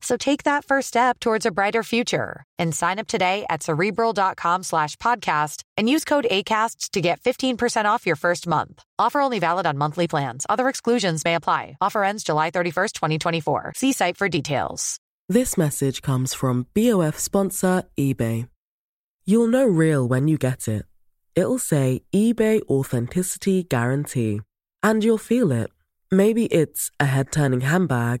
So take that first step towards a brighter future and sign up today at cerebral.com slash podcast and use code ACasts to get 15% off your first month. Offer only valid on monthly plans. Other exclusions may apply. Offer ends July 31st, 2024. See site for details. This message comes from BOF sponsor eBay. You'll know real when you get it. It'll say eBay Authenticity Guarantee. And you'll feel it. Maybe it's a head turning handbag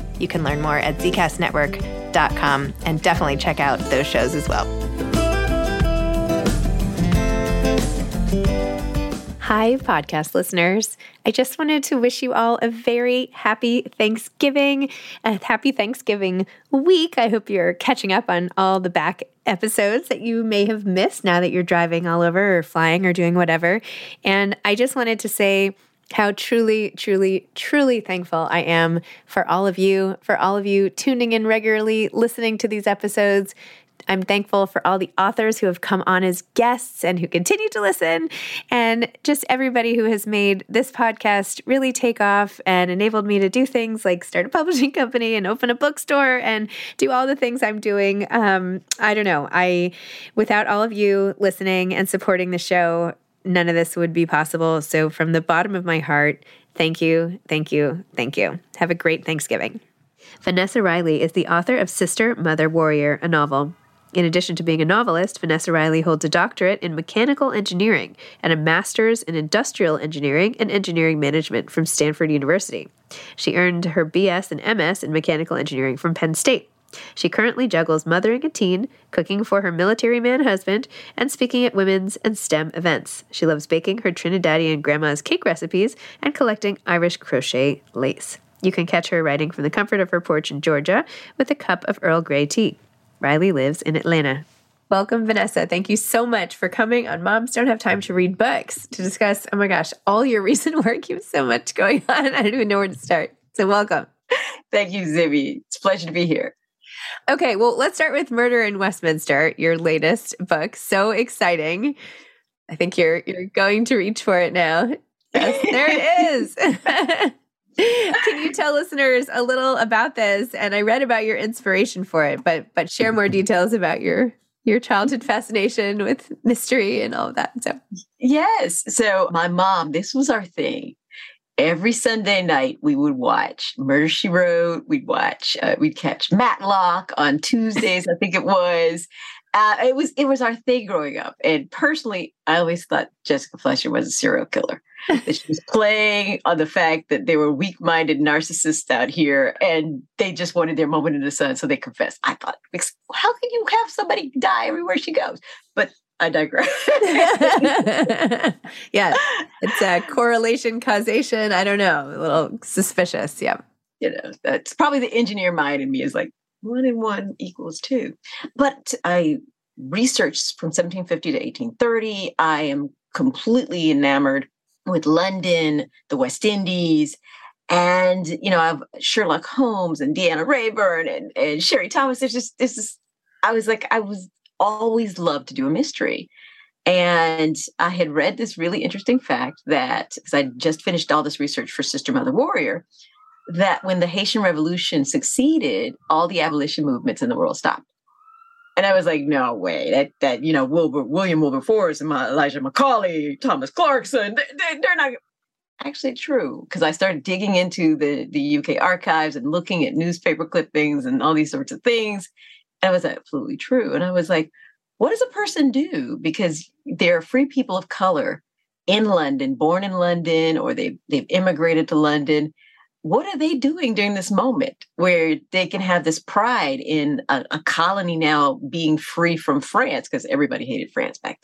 You can learn more at zcastnetwork.com and definitely check out those shows as well. Hi, podcast listeners. I just wanted to wish you all a very happy Thanksgiving, a happy Thanksgiving week. I hope you're catching up on all the back episodes that you may have missed now that you're driving all over or flying or doing whatever. And I just wanted to say, how truly, truly, truly thankful I am for all of you, for all of you tuning in regularly, listening to these episodes. I'm thankful for all the authors who have come on as guests and who continue to listen, and just everybody who has made this podcast really take off and enabled me to do things like start a publishing company and open a bookstore and do all the things I'm doing. Um, I don't know. I, without all of you listening and supporting the show, none of this would be possible. So, from the bottom of my heart, thank you, thank you, thank you. Have a great Thanksgiving. Vanessa Riley is the author of Sister, Mother, Warrior, a novel. In addition to being a novelist, Vanessa Riley holds a doctorate in mechanical engineering and a master's in industrial engineering and engineering management from Stanford University. She earned her BS and MS in mechanical engineering from Penn State. She currently juggles mothering a teen, cooking for her military man husband, and speaking at women's and STEM events. She loves baking her Trinidadian grandma's cake recipes and collecting Irish crochet lace. You can catch her writing from the comfort of her porch in Georgia with a cup of Earl Grey tea. Riley lives in Atlanta. Welcome, Vanessa. Thank you so much for coming on Moms Don't Have Time to Read Books to discuss, oh my gosh, all your recent work. You have so much going on. I don't even know where to start. So, welcome. Thank you, Zibby. It's a pleasure to be here. Okay, well, let's start with Murder in Westminster, your latest book. So exciting. I think you're you're going to reach for it now. Yes, there it is. Can you tell listeners a little about this? And I read about your inspiration for it, but but share more details about your your childhood fascination with mystery and all of that. So yes, so my mom, this was our thing every Sunday night we would watch Murder She Wrote. We'd watch, uh, we'd catch Matlock on Tuesdays, I think it was. Uh, it was it was our thing growing up. And personally, I always thought Jessica Fletcher was a serial killer. that she was playing on the fact that they were weak-minded narcissists out here, and they just wanted their moment in the sun, so they confessed. I thought, how can you have somebody die everywhere she goes? But I digress. yeah, it's a correlation, causation. I don't know, a little suspicious. Yeah, you know, that's probably the engineer mind in me is like one and one equals two. But I researched from 1750 to 1830. I am completely enamored with London, the West Indies, and you know, I've Sherlock Holmes and Deanna Raybourn and, and Sherry Thomas. There's just this is I was like, I was always loved to do a mystery. And I had read this really interesting fact that because I just finished all this research for Sister Mother Warrior, that when the Haitian Revolution succeeded, all the abolition movements in the world stopped. And I was like, no way, that that you know Wilbur, William Wilberforce and Elijah Macaulay, Thomas Clarkson, they, they're not actually true because I started digging into the the UK archives and looking at newspaper clippings and all these sorts of things. It was absolutely true. And I was like, what does a person do? Because they're free people of color in London, born in London, or they've they've immigrated to London. What are they doing during this moment where they can have this pride in a, a colony now being free from France? Because everybody hated France back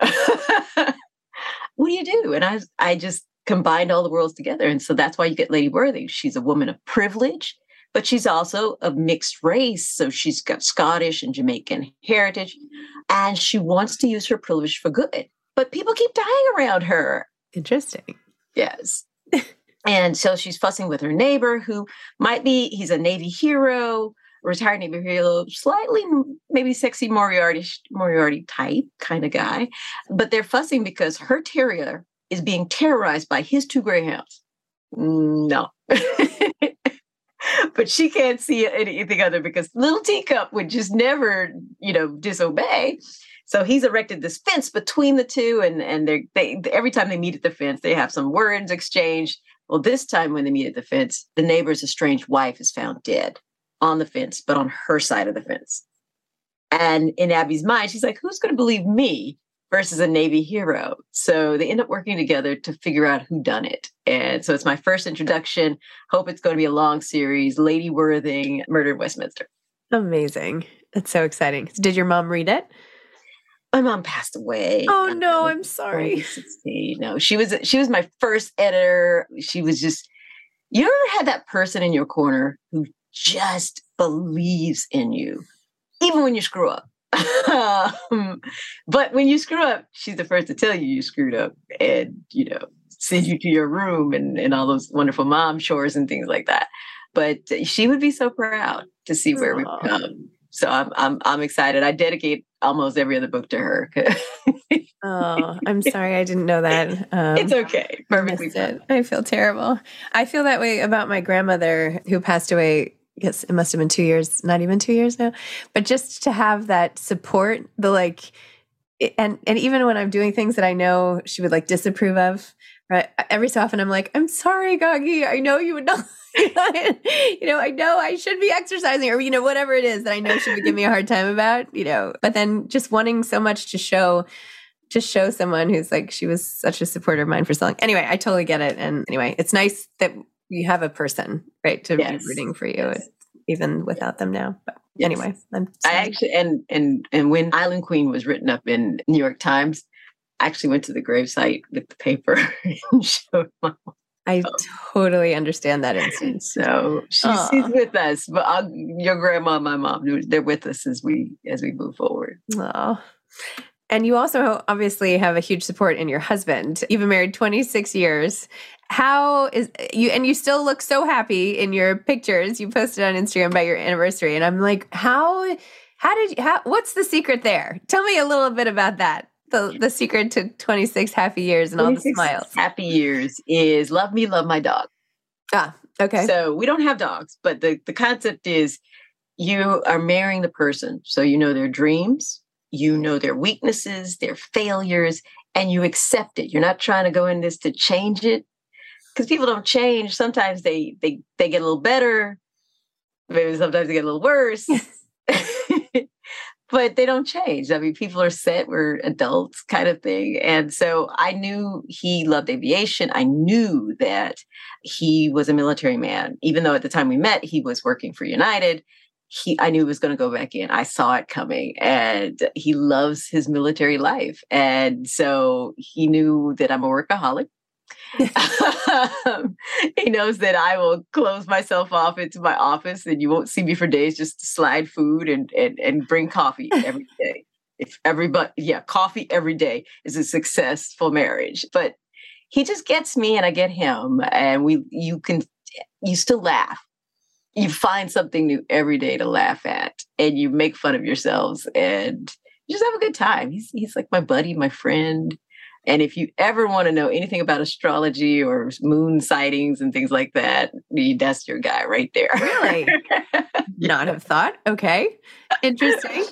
then. what do you do? And I I just combined all the worlds together. And so that's why you get Lady Worthing. She's a woman of privilege but she's also of mixed race. So she's got Scottish and Jamaican heritage, and she wants to use her privilege for good. But people keep dying around her. Interesting. Yes. and so she's fussing with her neighbor, who might be, he's a Navy hero, retired Navy hero, slightly maybe sexy Moriarty, Moriarty type kind of guy. But they're fussing because her terrier is being terrorized by his two greyhounds. No. but she can't see anything other because little teacup would just never, you know, disobey. So he's erected this fence between the two, and and they they every time they meet at the fence, they have some words exchanged. Well, this time when they meet at the fence, the neighbor's estranged wife is found dead on the fence, but on her side of the fence. And in Abby's mind, she's like, "Who's going to believe me?" Versus a Navy hero. So they end up working together to figure out who done it. And so it's my first introduction. Hope it's going to be a long series. Lady Worthing, Murder in Westminster. Amazing. That's so exciting. Did your mom read it? My mom passed away. Oh no, I'm sorry. No, she was she was my first editor. She was just you ever had that person in your corner who just believes in you, even when you screw up um, but when you screw up, she's the first to tell you you screwed up and, you know, send you to your room and, and all those wonderful mom chores and things like that. But she would be so proud to see where we've come. So I'm I'm I'm excited. I dedicate almost every other book to her. oh, I'm sorry, I didn't know that. Um, it's okay. Perfectly. It. I feel terrible. I feel that way about my grandmother who passed away yes, it must have been two years, not even two years now. But just to have that support, the like, and and even when I'm doing things that I know she would like disapprove of, right? Every so often I'm like, I'm sorry, Gagi. I know you would not. you know, I know I should be exercising, or you know, whatever it is that I know she would give me a hard time about. You know, but then just wanting so much to show to show someone who's like she was such a supporter of mine for selling. Anyway, I totally get it. And anyway, it's nice that you have a person, right, to yes. be rooting for you, yes. even without them now. But yes. anyway, I'm I actually and and and when Island Queen was written up in New York Times, I actually went to the gravesite with the paper and showed my mom. I totally understand that instance. So she's, she's with us, but I'll, your grandma, and my mom, they're with us as we as we move forward. Oh, and you also obviously have a huge support in your husband. You've been married 26 years. How is you and you still look so happy in your pictures you posted on Instagram about your anniversary and I'm like, how how did you how what's the secret there? Tell me a little bit about that. The the secret to 26 happy years and all the smiles. Happy years is love me, love my dog. Ah, okay. So we don't have dogs, but the, the concept is you are marrying the person. So you know their dreams, you know their weaknesses, their failures, and you accept it. You're not trying to go in this to change it. Because people don't change. Sometimes they they they get a little better. Maybe sometimes they get a little worse. but they don't change. I mean, people are set, we're adults kind of thing. And so I knew he loved aviation. I knew that he was a military man, even though at the time we met, he was working for United. He, I knew he was going to go back in. I saw it coming, and he loves his military life, and so he knew that I'm a workaholic. um, he knows that I will close myself off into my office and you won't see me for days, just slide food and, and, and bring coffee every day. If everybody, yeah, coffee every day is a successful marriage. But he just gets me and I get him. And we, you can, you still laugh. You find something new every day to laugh at and you make fun of yourselves and you just have a good time. He's, he's like my buddy, my friend and if you ever want to know anything about astrology or moon sightings and things like that, that's your guy right there. Really? Not have thought. Okay. Interesting.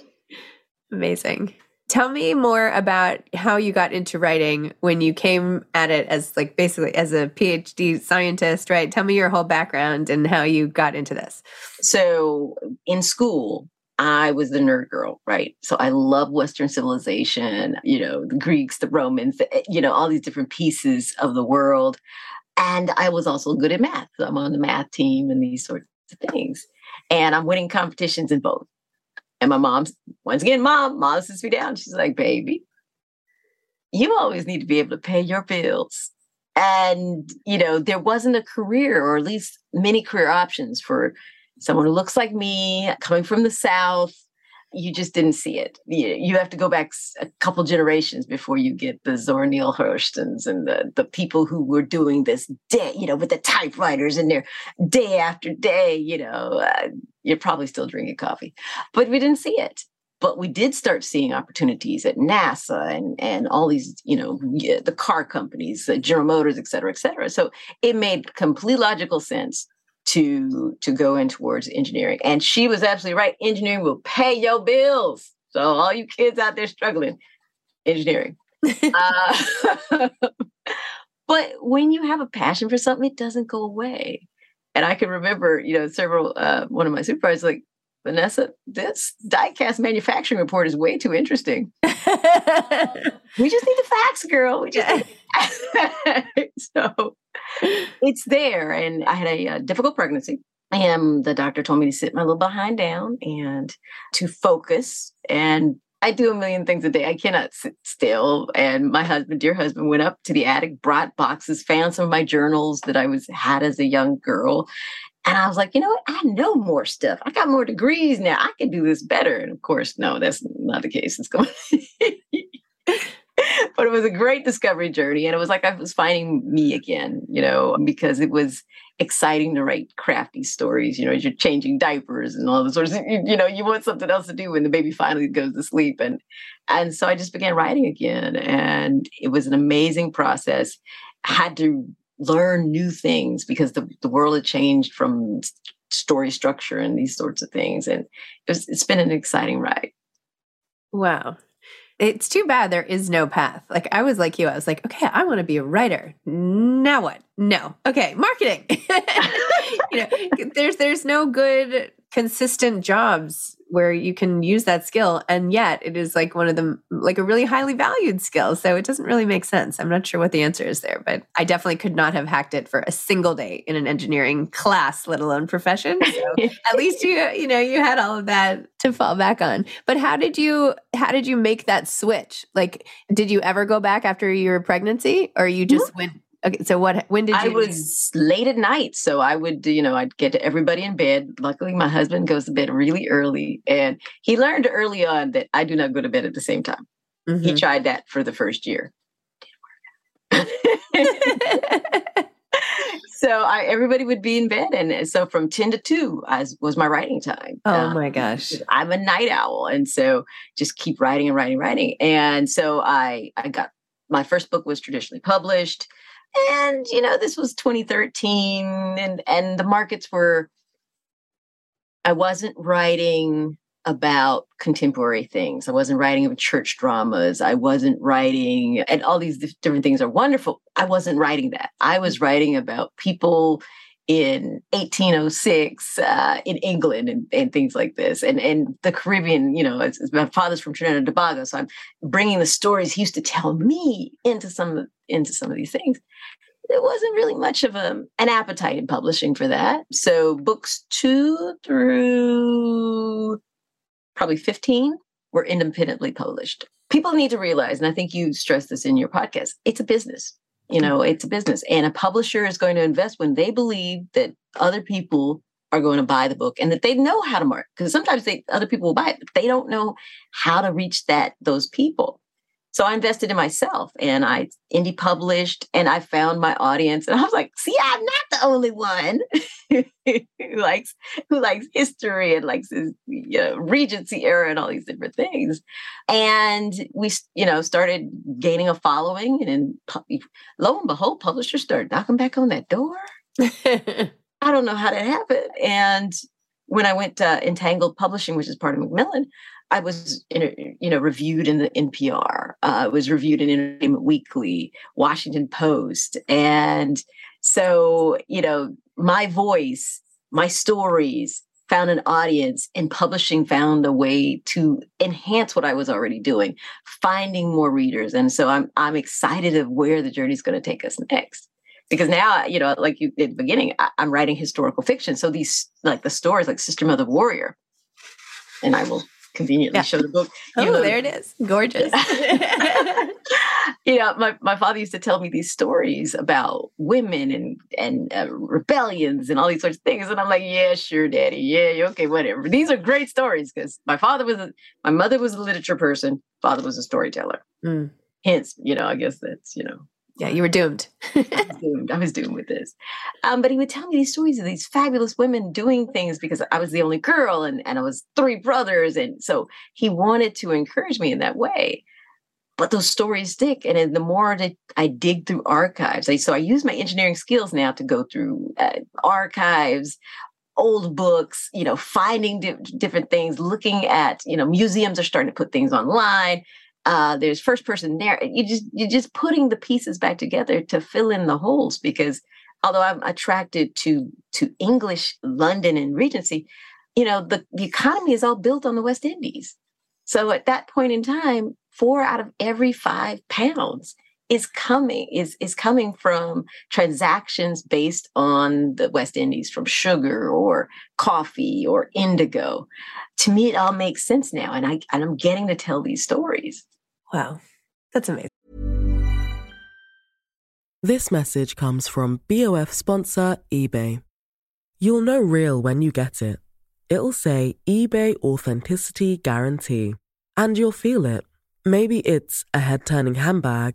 Amazing. Tell me more about how you got into writing when you came at it as like basically as a PhD scientist, right? Tell me your whole background and how you got into this. So, in school, I was the nerd girl, right? So I love Western civilization, you know, the Greeks, the Romans, eh, you know, all these different pieces of the world. And I was also good at math. I'm on the math team and these sorts of things. And I'm winning competitions in both. And my mom's, once again, mom, mom sits me down. She's like, baby, you always need to be able to pay your bills. And, you know, there wasn't a career or at least many career options for someone who looks like me, coming from the South, you just didn't see it. You, have to go back a couple generations before you get the Zora Neale Hurstons and the, the people who were doing this day, you know, with the typewriters in there day after day, you know, uh, you're probably still drinking coffee. But we didn't see it. But we did start seeing opportunities at NASA and, and all these, you know, the car companies, General Motors, et cetera, et cetera. So it made complete logical sense to to go in towards engineering. And she was absolutely right. Engineering will pay your bills. So all you kids out there struggling, engineering. uh, but when you have a passion for something, it doesn't go away. And I can remember, you know, several uh, one of my supervisors like, Vanessa, this diecast manufacturing report is way too interesting. we just need the facts, girl. We just so it's there. And I had a, a difficult pregnancy. And the doctor told me to sit my little behind down and to focus. And I do a million things a day. I cannot sit still. And my husband, dear husband, went up to the attic, brought boxes, found some of my journals that I was had as a young girl. And I was like, you know what? I know more stuff. I got more degrees now. I can do this better. And of course, no, that's not the case. It's going but it was a great discovery journey. And it was like I was finding me again, you know, because it was exciting to write crafty stories. You know, as you're changing diapers and all the sorts of, you, you know, you want something else to do when the baby finally goes to sleep. And and so I just began writing again. And it was an amazing process. I had to learn new things because the, the world had changed from story structure and these sorts of things. And it was, it's been an exciting ride. Wow. It's too bad there is no path. Like I was like you, I was like, okay, I want to be a writer. Now what? No. Okay, marketing. you know, there's there's no good consistent jobs where you can use that skill and yet it is like one of them like a really highly valued skill so it doesn't really make sense. I'm not sure what the answer is there but i definitely could not have hacked it for a single day in an engineering class let alone profession so at least you you know you had all of that to fall back on. But how did you how did you make that switch? Like did you ever go back after your pregnancy or you just mm-hmm. went Okay, so what? When did you? I was late at night, so I would, you know, I'd get everybody in bed. Luckily, my husband goes to bed really early, and he learned early on that I do not go to bed at the same time. Mm-hmm. He tried that for the first year. so I, everybody would be in bed, and so from ten to two I, was my writing time. Oh um, my gosh, I'm a night owl, and so just keep writing and writing, writing. And so I, I got my first book was traditionally published and you know this was 2013 and and the markets were i wasn't writing about contemporary things. I wasn't writing about church dramas. I wasn't writing, and all these different things are wonderful. I wasn't writing that. I was writing about people in 1806 uh, in England and, and, things like this, and and the Caribbean. You know, it's, it's my father's from Trinidad and Tobago, so I'm bringing the stories he used to tell me into some into some of these things. There wasn't really much of a, an appetite in publishing for that. So books two through probably 15 were independently published. People need to realize, and I think you stress this in your podcast, it's a business. You know, it's a business. And a publisher is going to invest when they believe that other people are going to buy the book and that they know how to market. Because sometimes they other people will buy it, but they don't know how to reach that those people. So I invested in myself and I indie published and I found my audience. And I was like, see, I'm not the only one who likes who likes history and likes this you know, Regency era and all these different things. And we, you know, started gaining a following. And then lo and behold, publishers started knocking back on that door. I don't know how that happened. And when I went to Entangled Publishing, which is part of Macmillan, I was, in, you know, reviewed in the NPR. Uh, was reviewed in Entertainment Weekly, Washington Post, and so you know, my voice, my stories found an audience, and publishing found a way to enhance what I was already doing, finding more readers, and so I'm I'm excited of where the journey is going to take us next. Because now, you know, like you at the beginning, I'm writing historical fiction. So these, like the stories, like Sister Mother Warrior, and I will conveniently yeah. show the book. Oh, know, there it is. Gorgeous. you know, my, my father used to tell me these stories about women and and uh, rebellions and all these sorts of things, and I'm like, yeah, sure, daddy, yeah, okay, whatever. These are great stories because my father was a, my mother was a literature person, father was a storyteller. Mm. Hence, you know, I guess that's you know yeah, you were doomed. I, was doomed. I was doomed with this. Um, but he would tell me these stories of these fabulous women doing things because I was the only girl and, and I was three brothers. And so he wanted to encourage me in that way. But those stories stick. And the more that I dig through archives, I, so I use my engineering skills now to go through uh, archives, old books, you know, finding di- different things, looking at, you know, museums are starting to put things online uh, there's first person there. You just you're just putting the pieces back together to fill in the holes because although I'm attracted to to English London and Regency, you know the the economy is all built on the West Indies. So at that point in time, four out of every five pounds is coming is is coming from transactions based on the West Indies, from sugar or coffee or indigo. To me, it all makes sense now, and I and I'm getting to tell these stories. Wow, that's amazing. This message comes from BOF sponsor eBay. You'll know real when you get it. It'll say eBay Authenticity Guarantee, and you'll feel it. Maybe it's a head turning handbag,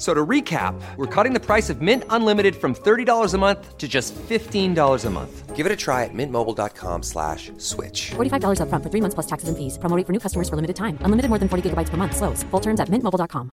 So to recap, we're cutting the price of Mint Unlimited from $30 a month to just $15 a month. Give it a try at mintmobile.com slash switch. $45 up front for three months plus taxes and fees. Promoting for new customers for limited time. Unlimited more than 40 gigabytes per month. Slows. Full terms at mintmobile.com.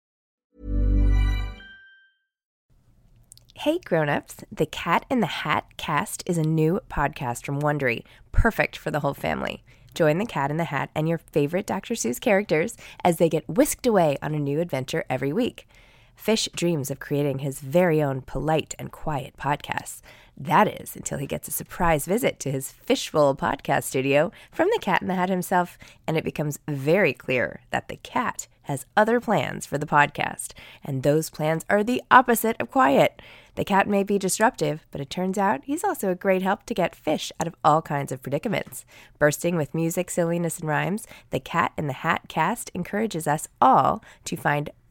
Hey grown-ups, the Cat in the Hat cast is a new podcast from Wondery, perfect for the whole family. Join the Cat in the Hat and your favorite Dr. Seuss characters as they get whisked away on a new adventure every week. Fish dreams of creating his very own polite and quiet podcasts. That is until he gets a surprise visit to his fishbowl podcast studio from the Cat in the Hat himself, and it becomes very clear that the cat has other plans for the podcast, and those plans are the opposite of quiet. The cat may be disruptive, but it turns out he's also a great help to get fish out of all kinds of predicaments. Bursting with music, silliness, and rhymes, the Cat in the Hat cast encourages us all to find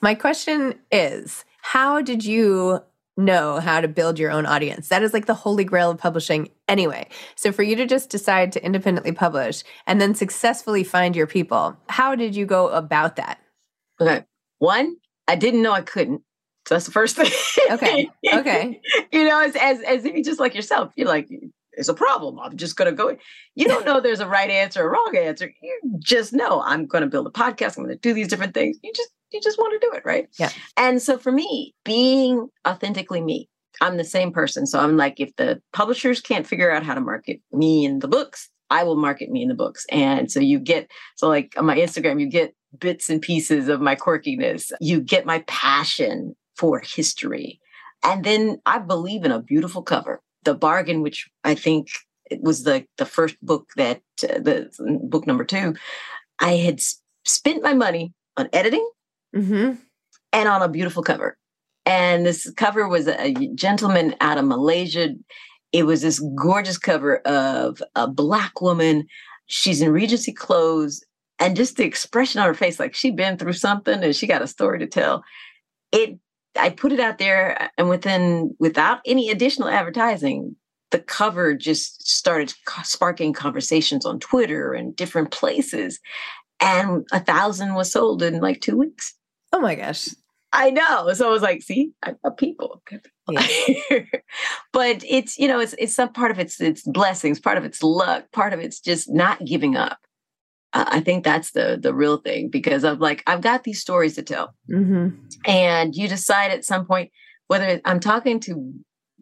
My question is How did you know how to build your own audience? That is like the holy grail of publishing anyway. So for you to just decide to independently publish and then successfully find your people, how did you go about that? Okay. One, I didn't know I couldn't. So that's the first thing. Okay. Okay. you know, as, as as if you just like yourself, you're like, it's a problem. I'm just gonna go. You don't know there's a right answer or wrong answer. You just know I'm gonna build a podcast. I'm gonna do these different things. You just you just want to do it, right? Yeah. And so for me, being authentically me, I'm the same person. So I'm like, if the publishers can't figure out how to market me in the books, I will market me in the books. And so you get, so like on my Instagram, you get bits and pieces of my quirkiness. You get my passion for history. And then I believe in a beautiful cover. The Bargain, which I think it was the, the first book that, uh, the book number two, I had spent my money on editing Mm-hmm. and on a beautiful cover. And this cover was a gentleman out of Malaysia. It was this gorgeous cover of a black woman. She's in Regency clothes, and just the expression on her face, like she'd been through something and she got a story to tell. It, I put it out there, uh, and within, without any additional advertising, the cover just started sparking conversations on Twitter and different places. And a thousand was sold in like two weeks. Oh my gosh. I know. So I was like, see, I'm a people. Yeah. but it's, you know, it's it's some part of it's it's blessings, part of it's luck, part of it's just not giving up. I think that's the the real thing because I'm like I've got these stories to tell. Mm-hmm. And you decide at some point whether I'm talking to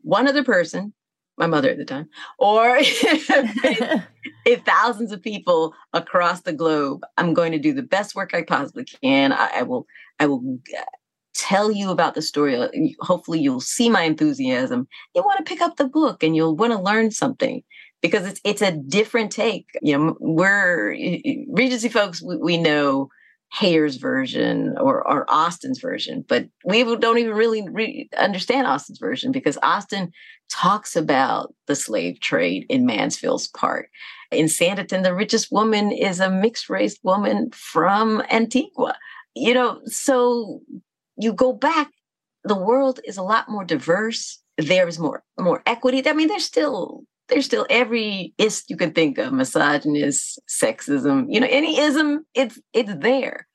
one other person, my mother at the time, or if, if thousands of people across the globe, I'm going to do the best work I possibly can. I, I will I will uh, tell you about the story. Hopefully, you'll see my enthusiasm. You want to pick up the book and you'll want to learn something because it's it's a different take. You know, we're Regency folks. We, we know Heyer's version or, or Austen's version, but we don't even really re- understand Austen's version because Austen talks about the slave trade in Mansfield's Park. In Sanditon, the richest woman is a mixed race woman from Antigua. You know, so you go back, the world is a lot more diverse. There's more more equity. I mean, there's still there's still every ist you can think of, misogynist, sexism, you know, any ism, it's it's there.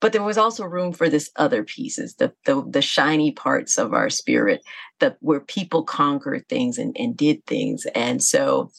But there was also room for this other pieces, the the, the shiny parts of our spirit, that where people conquered things and, and did things. And so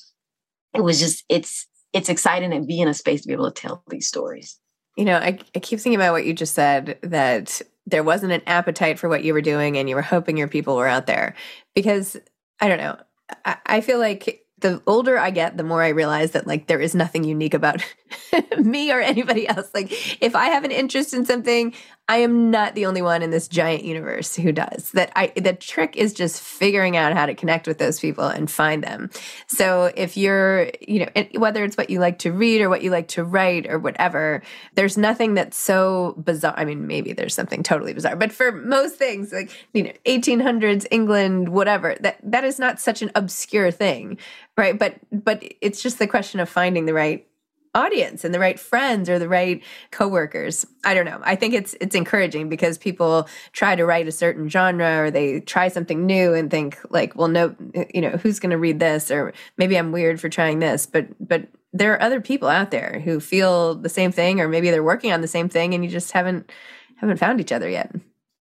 it was just it's it's exciting to be in a space to be able to tell these stories. You know, I, I keep thinking about what you just said that there wasn't an appetite for what you were doing and you were hoping your people were out there because I don't know. I, feel like the older I get, the more I realize that like there is nothing unique about me or anybody else. Like if I have an interest in something, I am not the only one in this giant universe who does. That I the trick is just figuring out how to connect with those people and find them. So if you're, you know, whether it's what you like to read or what you like to write or whatever, there's nothing that's so bizarre. I mean, maybe there's something totally bizarre, but for most things like, you know, 1800s England, whatever, that that is not such an obscure thing, right? But but it's just the question of finding the right audience and the right friends or the right coworkers. I don't know. I think it's it's encouraging because people try to write a certain genre or they try something new and think like, well, no, you know, who's going to read this or maybe I'm weird for trying this, but but there are other people out there who feel the same thing or maybe they're working on the same thing and you just haven't haven't found each other yet.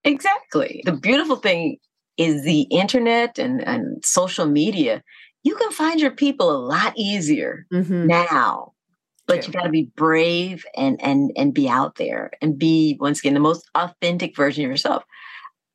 Exactly. The beautiful thing is the internet and, and social media. You can find your people a lot easier Mhm. now but you got to be brave and and and be out there and be once again the most authentic version of yourself.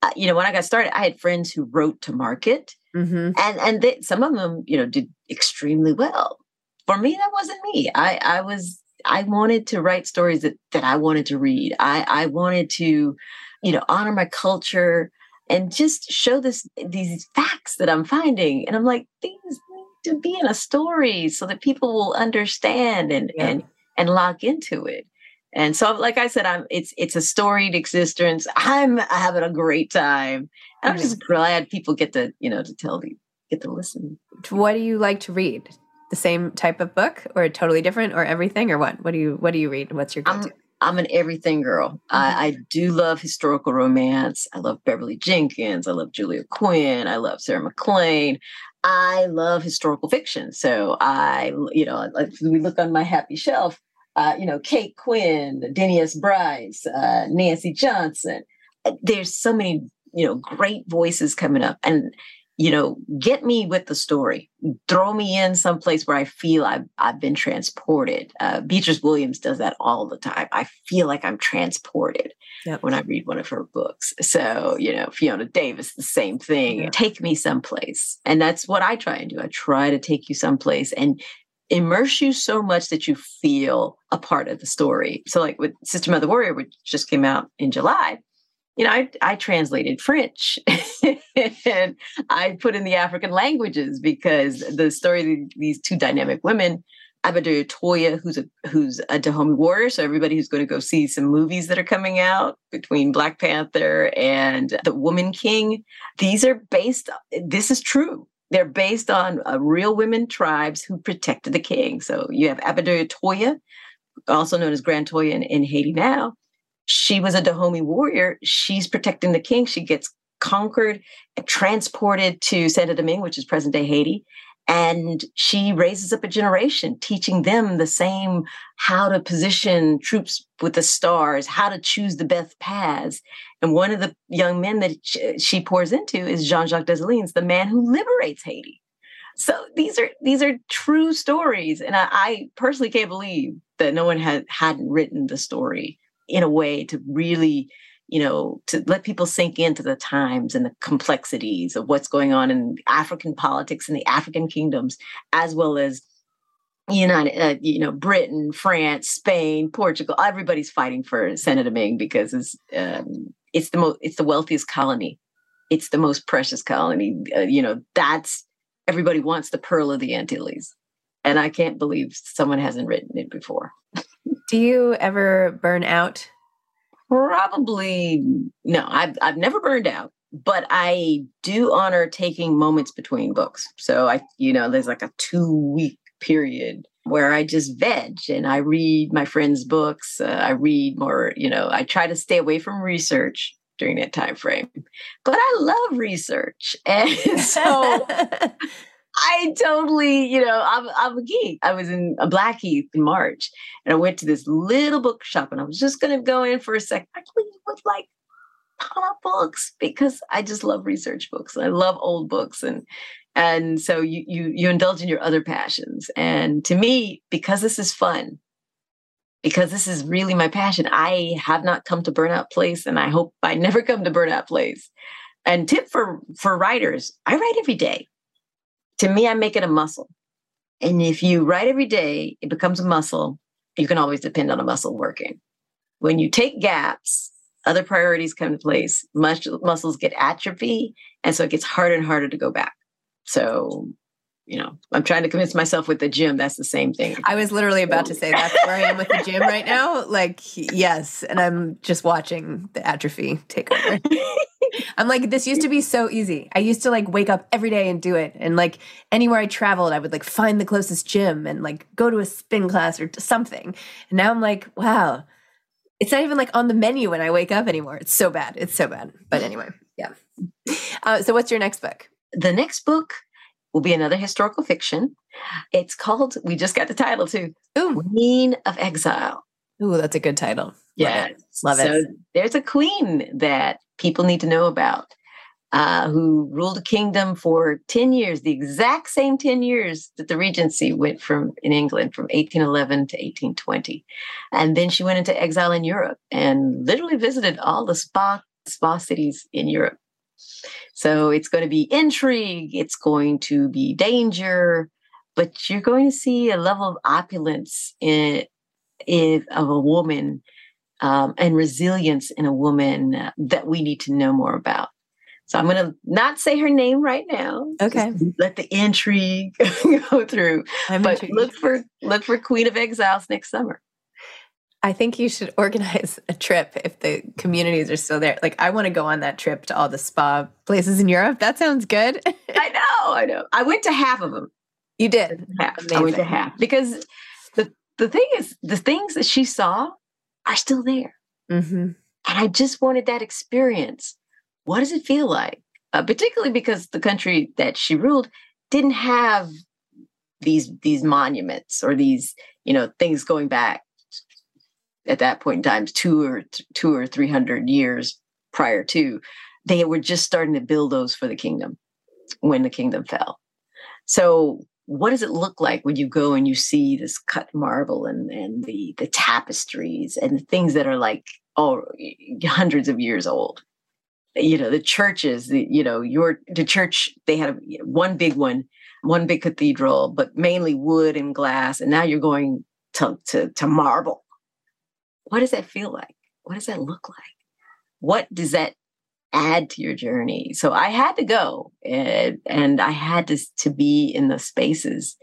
Uh, you know when i got started i had friends who wrote to market Mm-hmm. and and they, some of them you know did extremely well. For me that wasn't me. I i was i wanted to write stories that that i wanted to read. I i wanted to you know honor my culture and just show this these facts that i'm finding. And i'm like these to be in a story so that people will understand and Yeah. and and lock into it and so like i said i'm it's it's a storied existence i'm having a great time i'm just glad people get to you know to tell the get to listen What do you like to read? The same type of book, or totally different, or everything, or what? What do you What do you read? What's your go-to? I'm an everything girl. I, I do love historical romance. I love Beverly Jenkins. I love Julia Quinn. I love Sarah MacLean. I love historical fiction. So I, you know, like we look on my happy shelf, uh, you know, Kate Quinn, Denny S. Bryce, uh, Nancy Johnson. There's so many, you know, great voices coming up. And you know, get me with the story. Throw me in someplace where I feel I've, I've been transported. Uh, Beatriz Williams does that all the time. I feel like I'm transported Yep. when I read one of her books. So, you know, Fiona Davis, the same thing. Yeah. Take me someplace. And that's what I try and do. I try to take you someplace and immerse you so much that you feel a part of the story. So, like with Sister Mother Warrior, which just came out in July, you know, I, I translated French and I put in the African languages because the story of these two dynamic women, Abadur Toya, who's a who's a Dahomey warrior. So everybody who's going to go see some movies that are coming out between Black Panther and The Woman King, these are based. This is true. They're based on uh, real women tribes who protected the king. So you have Abadur Toya, also known as Grand Toya in, in Haiti now. She was a Dahomey warrior. She's protecting the king. She gets conquered, and transported to Saint Domingue, which is present day Haiti. And she raises up a generation, teaching them the same how to position troops with the stars, how to choose the best paths. And one of the young men that she pours into is Jean Jacques Dessalines, the man who liberates Haiti. So these are these are true stories, and I, I personally can't believe that no one had hadn't written the story in a way to really you know, to let people sink into the times and the complexities of what's going on in African politics and the African kingdoms, as well as United, uh, you know, Britain, France, Spain, Portugal. Everybody's fighting for Saint Domingue because it's um, it's the most it's the wealthiest colony, it's the most precious colony. Uh, you know, that's everybody wants the pearl of the Antilles, and I can't believe someone hasn't written it before. Do you ever burn out? Probably no. I've I've never burned out, but I do honor taking moments between books. So I, you know, there's like a two week period where I just veg and I read my friends' books. Uh, I read more. You know, I try to stay away from research during that time frame, but I love research, and so. I totally, you know, I'm, I'm a geek. I was in a Blackheath in March and I went to this little bookshop and I was just going to go in for a second. I leave with like of books because I just love research books. I love old books and and so you you you indulge in your other passions. And to me, because this is fun, because this is really my passion, I have not come to Burnout Place and I hope I never come to Burnout Place. And tip for for writers, I write every day to me, I make it a muscle. And if you write every day, it becomes a muscle. You can always depend on a muscle working. When you take gaps, other priorities come to place, mus- muscles get atrophy. And so it gets harder and harder to go back. So, you know, I'm trying to convince myself with the gym, that's the same thing. I was literally about to say that's where I am with the gym right now. Like, yes. And I'm just watching the atrophy take over. I'm like, this used to be so easy. I used to like wake up every day and do it. And like anywhere I traveled, I would like find the closest gym and like go to a spin class or something. And now I'm like, wow, it's not even like on the menu when I wake up anymore. It's so bad. It's so bad. But anyway, yeah. Uh, so what's your next book? The next book will be another historical fiction. It's called, we just got the title too, Ooh, Queen of Exile. ooh, that's a good title. Yeah. Love it. Love so it. there's a queen that people need to know about. uh, who ruled a kingdom for 10 years, the exact same 10 years that the Regency went from in England from 1811 to 1820. And then she went into exile in Europe and literally visited all the spa, spa cities in Europe. So it's going to be intrigue, it's going to be danger, but you're going to see a level of opulence in, in of a woman um, and resilience in a woman that we need to know more about. So I'm going to not say her name right now. Okay. let the intrigue go through. I'm but intrigued. look for look for Queen of Exiles next summer. I think you should organize a trip if the communities are still there. Like, I want to go on that trip to all the spa places in Europe. That sounds good. I know, I know. I went to half of them. you did. Half. I went to half because the the thing is, the things that she saw are still there, Mm-hmm. and I just wanted that experience. What does it feel like? Uh, particularly because the country that she ruled didn't have these these monuments or these you know things going back at that point in time two or two or three hundred years prior to they were just starting to build those for the kingdom when the kingdom fell so what does it look like when you go and you see this cut marble and and the the tapestries and the things that are like oh hundreds of years old? You know the churches the you know your the church they had a, one big one one big cathedral but mainly wood and glass and now you're going to to, to marble. What does that feel like? What does that look like? What does that add to your journey so i had to go and, and i had to to be in the spaces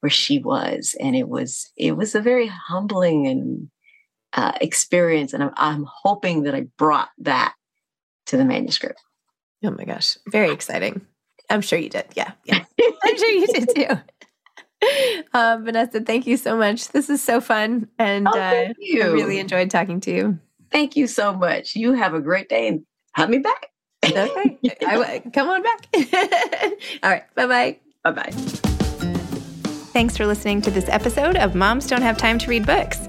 where she was and it was it was a very humbling and uh, experience and I'm, I'm hoping that i brought that to the manuscript Oh my gosh. Very exciting. I'm sure you did. Yeah. Yeah. I'm sure you did too. Uh, Vanessa, thank you so much. This is so fun. And Oh, uh, I really enjoyed talking to you. Thank you so much. You have a great day and have me back. Okay. I, come on back. All right. Bye bye. bye bye. Thanks for listening to this episode of Moms Don't Have Time to Read Books.